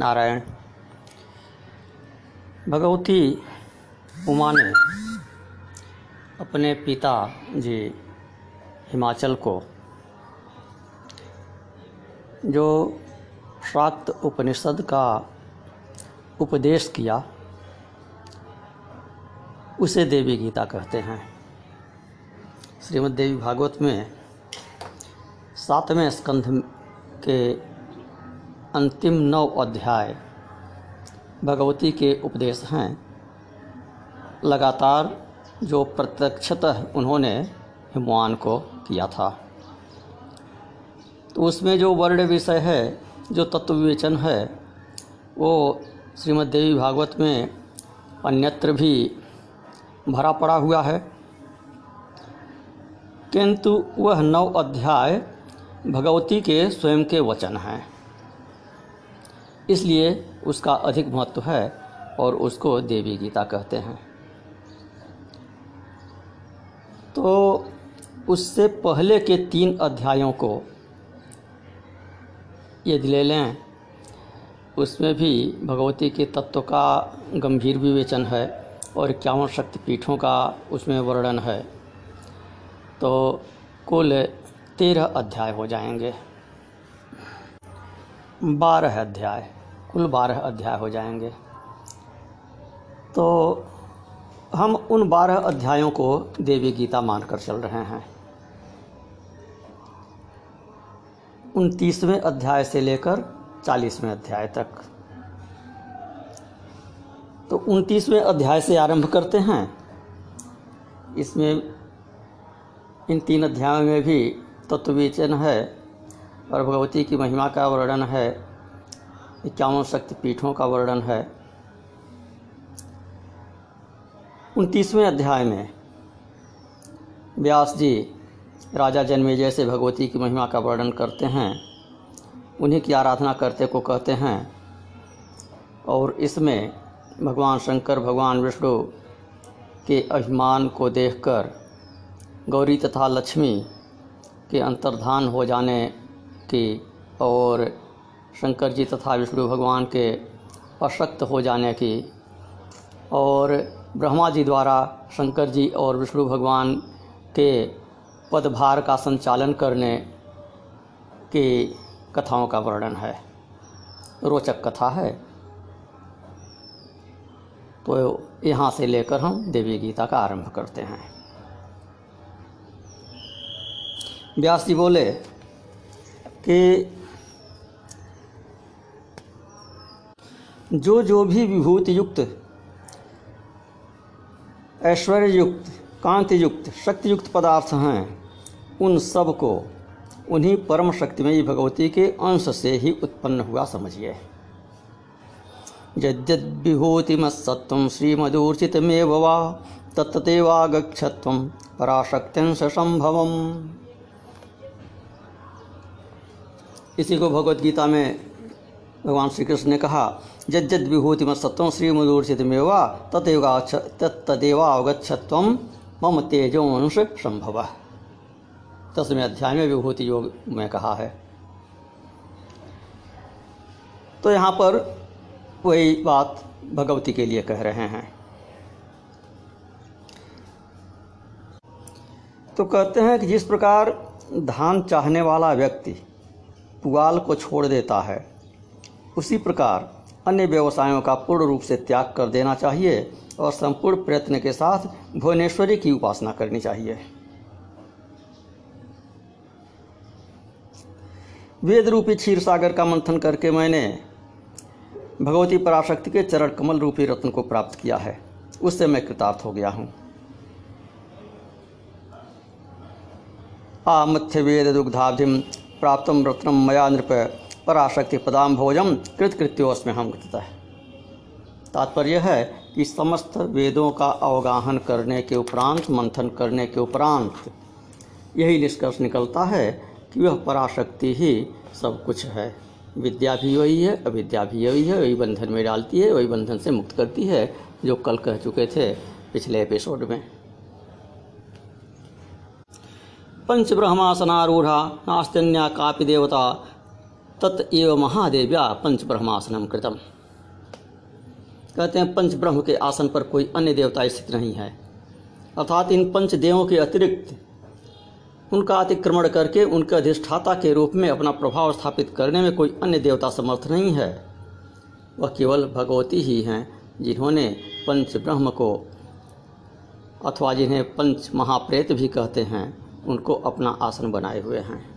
नारायण। भगवती उमा ने अपने पिता जी हिमाचल को, जो शाक्त उपनिषद का उपदेश किया, उसे देवी गीता कहते हैं। श्रीमद् देवी भागवत में सातवें स्कंध के अंतिम नौ अध्याय भगवती के उपदेश हैं। लगातार जो प्रत्यक्षतः उन्होंने हिमवान को किया था। तो उसमें जो वर्ण विषय है, जो तत्व विवेचन है, वो श्रीमद् देवी भागवत में अन्यत्र भी भरा पड़ा हुआ है। किंतु वह नौ अध्याय भगवती के स्वयं के वचन हैं। इसलिए उसका अधिक महत्व है और उसको देवी गीता कहते हैं। तो उससे पहले के तीन अध्यायों को यदि ले लें, उसमें भी भगवती के तत्व का गंभीर विवेचन है और इक्यावन शक्तिपीठों का उसमें वर्णन है। तो कुल तेरह अध्याय हो जाएँगे। बारह अध्याय, कुल बारह अध्याय हो जाएँगे। तो हम उन बारह अध्यायों को देवी गीता मानकर चल रहे हैं। उनतीसवें अध्याय से लेकर चालीसवें अध्याय तक। तो उनतीसवें अध्याय से आरंभ करते हैं। इसमें इन तीन अध्यायों में भी तत्वविचन है। और भगवती की महिमा का वर्णन है। इक्यावन शक्तिपीठों का वर्णन है। उनतीसवें अध्याय में व्यास जी राजा जन्मेजय से भगवती की महिमा का वर्णन करते हैं। उन्हीं की आराधना करते को कहते हैं। और इसमें भगवान शंकर, भगवान विष्णु के अभिमान को देखकर गौरी तथा लक्ष्मी के अंतर्धान हो जाने की और शंकर जी तथा विष्णु भगवान के अशक्त हो जाने की और ब्रह्मा जी द्वारा शंकर जी और विष्णु भगवान के पदभार का संचालन करने की कथाओं का वर्णन है। रोचक कथा है। तो यहाँ से लेकर हम देवी गीता का आरंभ करते हैं। व्यास जी बोले कि जो जो भी विभूति युक्त ऐश्वर्य युक्त कांति युक्त शक्ति युक्त पदार्थ हैं, उन सबको उन्हीं परम शक्तिमयी भगवती के अंश से ही उत्पन्न हुआ समझिए। यद्यद्विभूतिमत्सत्वं श्रीमदूर्चितमेव वा, तत्तदेवागच्छत्वं पराशक्त्यंश संभवम्। इसी को भगवत गीता में भगवान श्री कृष्ण ने कहा, यद्यद विभूतिमत्सत्वं श्रीमदूर्चितमेवा तदेवा तत्तदेवावगच्छत्वं मम तेजो तेजोंश संभव दसवें अध्याय में विभूति योग में कहा है। तो यहाँ पर वही बात भगवती के लिए कह रहे हैं। तो कहते हैं कि जिस प्रकार धान चाहने वाला व्यक्ति पुआल को छोड़ देता है। उसी प्रकार अन्य व्यवसायों का पूर्ण रूप से त्याग कर देना चाहिए और संपूर्ण प्रयत्न के साथ भुवनेश्वरी की उपासना करनी चाहिए। वेद रूपी क्षीर सागर का मंथन करके मैंने भगवती पराशक्ति के चरण कमल रूपी रत्न को प्राप्त किया है। उससे मैं कृतार्थ हो गया हूँ। आ मथ्य वेद दुग्धाधिम प्राप्त रत्नम मया नृप पराशक्ति पदाम भोजम कृतकृत्योस्म हम कृतः तात्पर्य है कि समस्त वेदों का अवगाहन करने के उपरांत, मंथन करने के उपरांत यही निष्कर्ष निकलता है कि वह पराशक्ति ही सब कुछ है। विद्या भी वही है, अविद्या भी वही है, वही बंधन में डालती है, वही बंधन से मुक्त करती है, जो कल कह चुके थे पिछले एपिसोड में। पंच ब्रह्मासनारूढ़ा नास्त्यन्या कापि देवता। तत् एव महादेव्या पंच ब्रह्मासनम कृतम। कहते हैं पंच ब्रह्म के आसन पर कोई अन्य देवता स्थित नहीं है। अर्थात इन पंच देवों के अतिरिक्त उनका अतिक्रमण करके उनके अधिष्ठाता के रूप में अपना प्रभाव स्थापित करने में कोई अन्य देवता समर्थ नहीं है। वह केवल भगवती ही हैं, जिन्होंने पंच ब्रह्म को अथवा जिन्हें पंच महाप्रेत भी कहते हैं। उनको अपना आसन बनाए हुए हैं।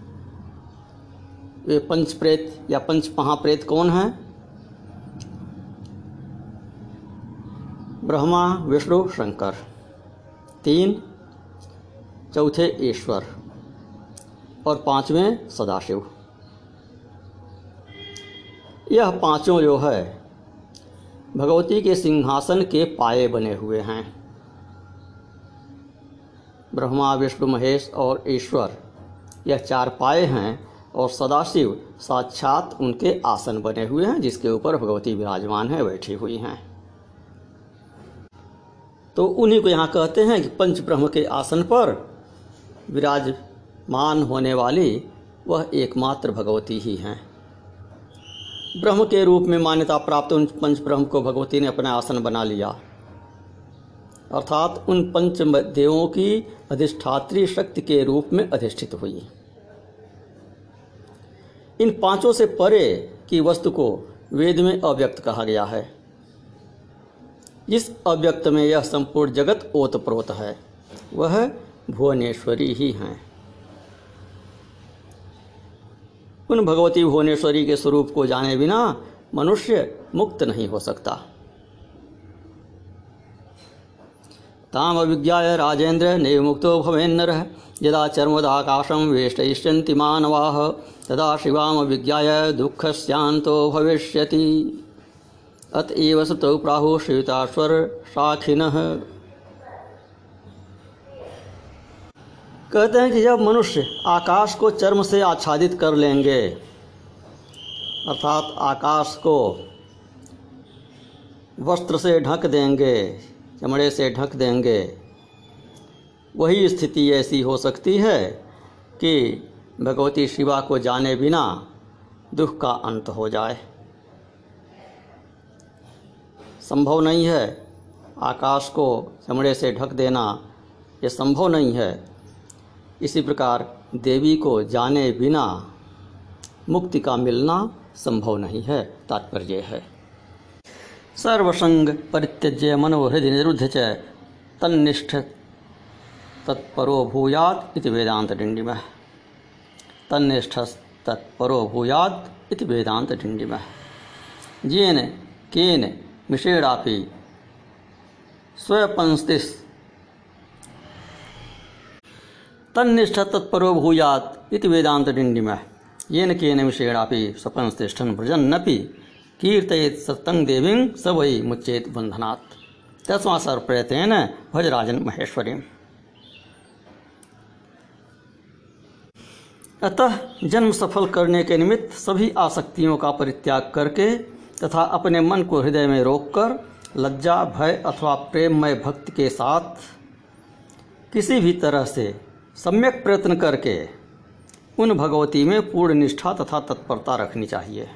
वे पंच प्रेत या पंच महाप्रेत कौन हैं? ब्रह्मा, विष्णु, शंकर। तीन, चौथे ईश्वर। और पाँचवें सदाशिव। यह पाँचों जो है, भगवती के सिंहासन के पाए बने हुए हैं। ब्रह्मा, विष्णु, महेश और ईश्वर। यह चार पाए हैं और सदाशिव साक्षात उनके आसन बने हुए हैं, जिसके ऊपर भगवती विराजमान है, बैठी हुई हैं। तो उन्हीं को यहाँ कहते हैं कि पंच ब्रह्म के आसन पर विराजमान होने वाली वह एकमात्र भगवती ही हैं। ब्रह्म के रूप में मान्यता प्राप्त उन पंच ब्रह्म को भगवती ने अपना आसन बना लिया। अर्थात उन पंच देवों की अधिष्ठात्री शक्ति के रूप में अधिष्ठित हुई। इन पाँचों से परे की वस्तु को वेद में अव्यक्त कहा गया है। जिस अव्यक्त में यह संपूर्ण जगत ओतप्रोत है। वह भुवनेश्वरी ही हैं। उन भगवती भुवनेश्वरी के स्वरूप को जाने बिना मनुष्य मुक्त नहीं हो सकता। ताम अभिज्ञा राजेंद्र नैव मुक्तो भवेन्नर। यदा चर्मदाकाशम वेष्टयिष्यन्ति मानवाः, तदा शिवाम अभिज्ञाय दुःखस्यान्तो भविष्यति। अतएव सतौ प्राहु श्रीताश्वर शाखिनः। कहते हैं कि जब मनुष्य आकाश को चर्म से आच्छादित कर लेंगे, अर्थात आकाश को वस्त्र से ढक देंगे चमड़े से ढक देंगे। वही स्थिति ऐसी हो सकती है कि भगवती शिवा को जाने बिना दुख का अंत हो जाए। संभव नहीं है आकाश को चमड़े से ढक देना। ये संभव नहीं है। इसी प्रकार देवी को जाने बिना मुक्ति का मिलना संभव नहीं है। तात्पर्य है। सर्वसंग परित्यज्य मनोहृदय निरुद्ध च, तन्निष्ठ तत्परो भूयात इति वेदांत डिंडिम। तन्निष्ठ तत्परो भूयात इति वेदांत डिंडिम। जेन केन मिषेणापि स्वपंस्तिस्। तन्निष्ठ तत्परो भूयात इति वेदांत डिंडिम। येन, केन विषेणापि स्वपंस्तिष्ठन व्रजन्नपि कीर्तयेत सत्तंग देवीं, स वै मुच्चेत बंधनात् तस्मा सर्वप्रयतेन भजराजन महेश्वरी अतः जन्म सफल करने के निमित्त सभी आसक्तियों का परित्याग करके तथा अपने मन को हृदय में रोककर लज्जा, भय अथवा प्रेममय भक्ति के साथ किसी भी तरह से सम्यक प्रयत्न करके उन भगवती में पूर्ण निष्ठा तथा तत्परता रखनी चाहिए।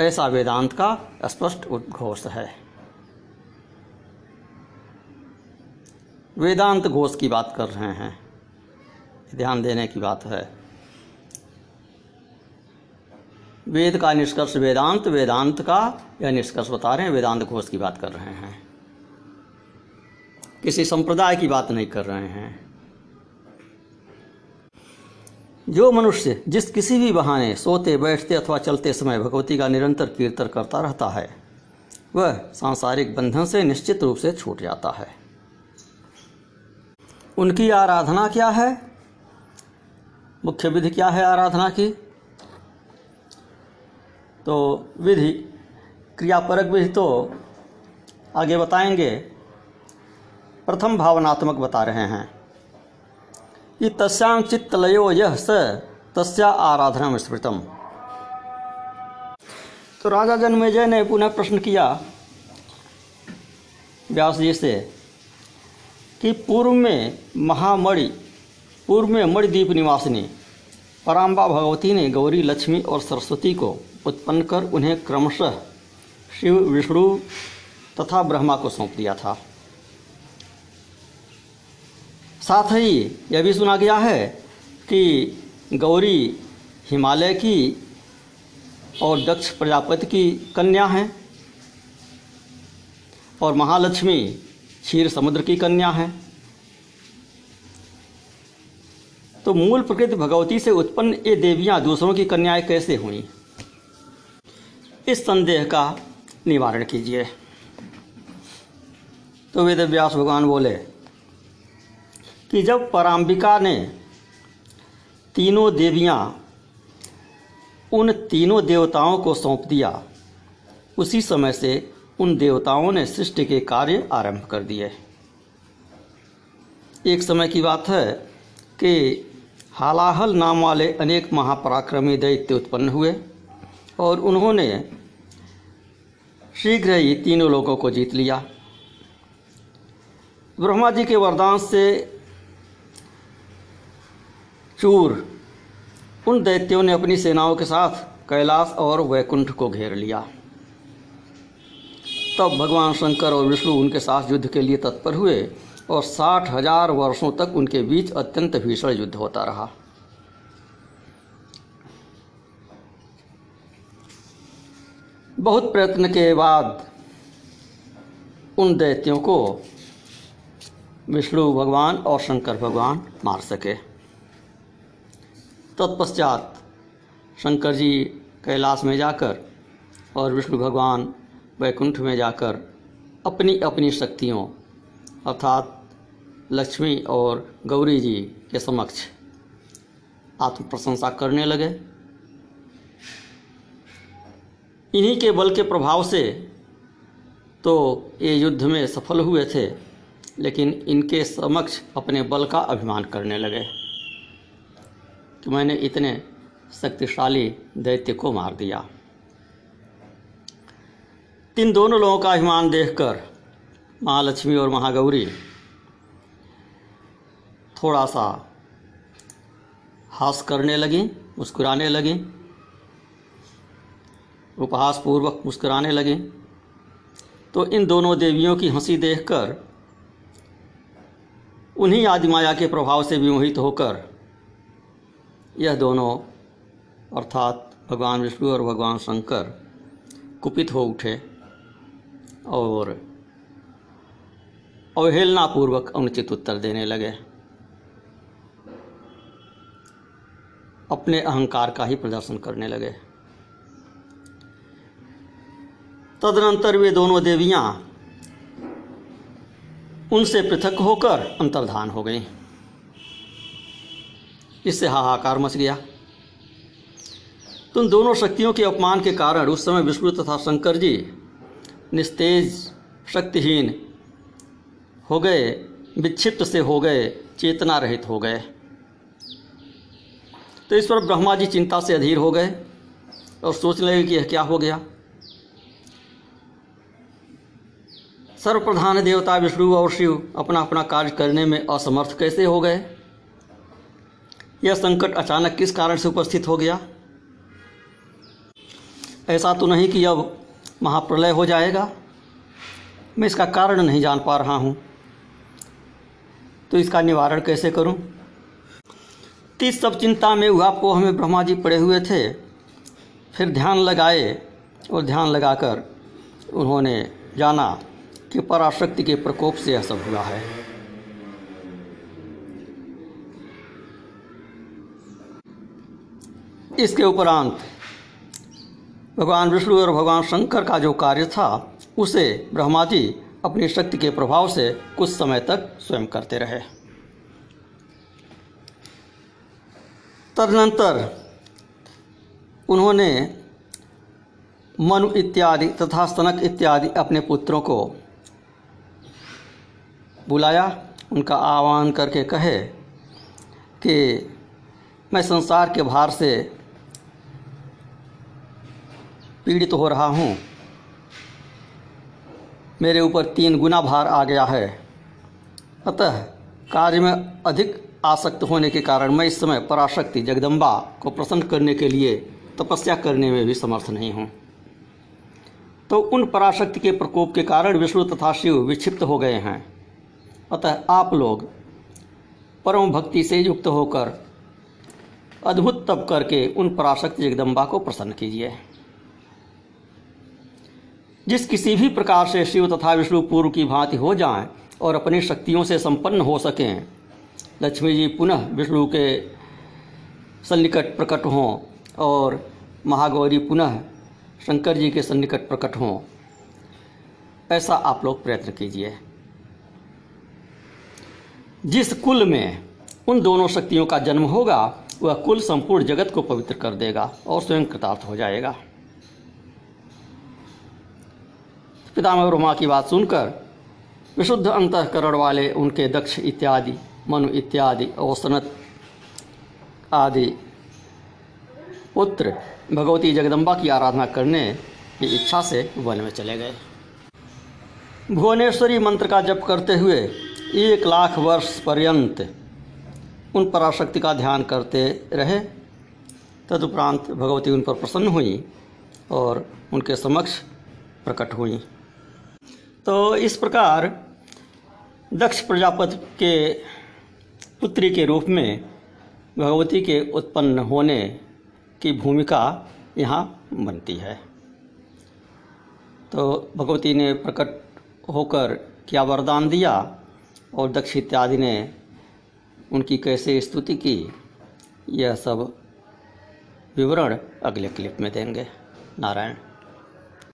ऐसा वेदांत का स्पष्ट उद्घोष है। वेदांत घोष की बात कर रहे हैं। ध्यान देने की बात है। वेद का निष्कर्ष वेदांत वेदांत का यह निष्कर्ष बता रहे हैं, वेदांत घोष की बात कर रहे हैं। किसी संप्रदाय की बात नहीं कर रहे हैं। जो मनुष्य जिस किसी भी बहाने सोते, बैठते अथवा चलते समय भगवती का निरंतर कीर्तन करता रहता है, वह सांसारिक बंधन से निश्चित रूप से छूट जाता है। उनकी आराधना क्या है? मुख्य विधि क्या है आराधना की? तो विधि क्रियापरक विधि तो आगे बताएँगे। प्रथम भावनात्मक बता रहे हैं। कि तस्याम चित्तलयो यह स, तस्या आराधना स्मृतम तो राजा जन्मेजय ने पुनः प्रश्न किया, व्यास जी से, कि पूर्व में महामणि पूर्व में मणिद्वीप निवासिनी, पराम्बा भगवती ने गौरी लक्ष्मी और सरस्वती को उत्पन्न कर उन्हें क्रमशः शिव, विष्णु तथा ब्रह्मा को सौंप दिया था। साथ ही यह भी सुना गया है कि गौरी हिमालय की और दक्ष प्रजापति की कन्या है और महालक्ष्मी क्षीर समुद्र की कन्या है। तो मूल प्रकृति भगवती से उत्पन्न ये देवियाँ दूसरों की कन्याएँ कैसे हुई? इस संदेह का निवारण कीजिए। तो वेद व्यास भगवान बोले कि जब पराम्बिका ने तीनों देवियाँ उन तीनों देवताओं को सौंप दिया, उसी समय से उन देवताओं ने सृष्टि के कार्य आरंभ कर दिए। एक समय की बात है कि हालाहल नाम वाले अनेक महापराक्रमी दैत्य उत्पन्न हुए और उन्होंने शीघ्र ही तीनों लोगों को जीत लिया। ब्रह्मा जी के वरदान से चूर। उन दैत्यों ने अपनी सेनाओं के साथ कैलाश और वैकुंठ को घेर लिया। तब भगवान शंकर और विष्णु उनके साथ युद्ध के लिए तत्पर हुए और साठ हज़ार वर्षों तक उनके बीच अत्यंत भीषण युद्ध होता रहा। बहुत प्रयत्न के बाद उन दैत्यों को विष्णु भगवान और शंकर भगवान मार सके। तत्पश्चात शंकर जी कैलाश में जाकर और विष्णु भगवान वैकुंठ में जाकर अपनी अपनी शक्तियों अर्थात लक्ष्मी और गौरी जी के समक्ष आत्म प्रशंसा करने लगे। इन्हीं के बल के प्रभाव से तो ये युद्ध में सफल हुए थे, लेकिन इनके समक्ष अपने बल का अभिमान करने लगे। कि मैंने इतने शक्तिशाली दैत्य को मार दिया। इन दोनों लोगों का अभिमान देखकर महालक्ष्मी और महागौरी थोड़ा सा हास करने लगी, मुस्कुराने लगी उपहास पूर्वक मुस्कुराने लगी। तो इन दोनों देवियों की हँसी देखकर, उन्हीं आदिमाया के प्रभाव से विमोहित होकर यह दोनों, अर्थात भगवान विष्णु और भगवान शंकर, कुपित हो उठे और अवहेलनापूर्वक अनुचित उत्तर देने लगे। अपने अहंकार का ही प्रदर्शन करने लगे। तदनंतर वे दोनों देवियाँ उनसे पृथक होकर अंतर्धान हो गई। इससे हाहाकार मच गया। तो उन दोनों शक्तियों के अपमान के कारण उस समय विष्णु तथा शंकर जी निस्तेज, शक्तिहीन हो गए, विक्षिप्त से हो गए, चेतना रहित हो गए। तो इस पर ब्रह्मा जी चिंता से अधीर हो गए और सोचने लगे कि यह क्या हो गया। सर्वप्रधान देवता विष्णु और शिव अपना अपना कार्य करने में असमर्थ कैसे हो गए? यह संकट अचानक किस कारण से उपस्थित हो गया? ऐसा तो नहीं कि अब महाप्रलय हो जाएगा। मैं इसका कारण नहीं जान पा रहा हूँ। तो इसका निवारण कैसे करूँ? इस सब चिंता में हुआ पोह में ब्रह्मा जी पड़े हुए थे। फिर ध्यान लगाए और ध्यान लगाकर उन्होंने जाना कि पराशक्ति के प्रकोप से यह सब हुआ है। इसके उपरांत भगवान विष्णु और भगवान शंकर का जो कार्य था, उसे ब्रह्मा जी अपनी शक्ति के प्रभाव से कुछ समय तक स्वयं करते रहे। तदनंतर उन्होंने मनु इत्यादि तथा सनक इत्यादि अपने पुत्रों को बुलाया। उनका आह्वान करके कहे कि मैं संसार के भार से पीड़ित हो रहा हूँ। मेरे ऊपर तीन गुना भार आ गया है। अतः कार्य में अधिक आसक्त होने के कारण मैं इस समय पराशक्ति जगदम्बा को प्रसन्न करने के लिए तपस्या करने में भी समर्थ नहीं हूँ। तो उन पराशक्ति के प्रकोप के कारण विष्णु तथा शिव विक्षिप्त हो गए हैं। अतः आप लोग परम भक्ति से युक्त होकर अद्भुत तप करके उन पराशक्ति जगदम्बा को प्रसन्न कीजिए। जिस किसी भी प्रकार से शिव तथा विष्णु पूर्व की भांति हो जाएँ और अपनी शक्तियों से संपन्न हो सकें, लक्ष्मी जी पुनः विष्णु के सन्निकट प्रकट हों और महागौरी पुनः शंकर जी के सन्निकट प्रकट हों। ऐसा आप लोग प्रयत्न कीजिए। जिस कुल में उन दोनों शक्तियों का जन्म होगा, वह कुल संपूर्ण जगत को पवित्र कर देगा और स्वयं कृतार्थ हो जाएगा। पितामह ब्रह्मा की बात सुनकर विशुद्ध अंतकरण वाले उनके दक्ष इत्यादि, मनु इत्यादि, औसनत आदि पुत्र भगवती जगदम्बा की आराधना करने की इच्छा से वन में चले गए। भुवनेश्वरी मंत्र का जप करते हुए एक लाख वर्ष पर्यंत उन पराशक्ति का ध्यान करते रहे। तदुपरांत भगवती उन पर प्रसन्न हुई और उनके समक्ष प्रकट हुई। तो इस प्रकार दक्ष प्रजापति के पुत्री के रूप में भगवती के उत्पन्न होने की भूमिका यहाँ बनती है। तो भगवती ने प्रकट होकर क्या वरदान दिया और दक्ष इत्यादि ने उनकी कैसे स्तुति की, यह सब विवरण अगले क्लिप में देंगे। नारायण।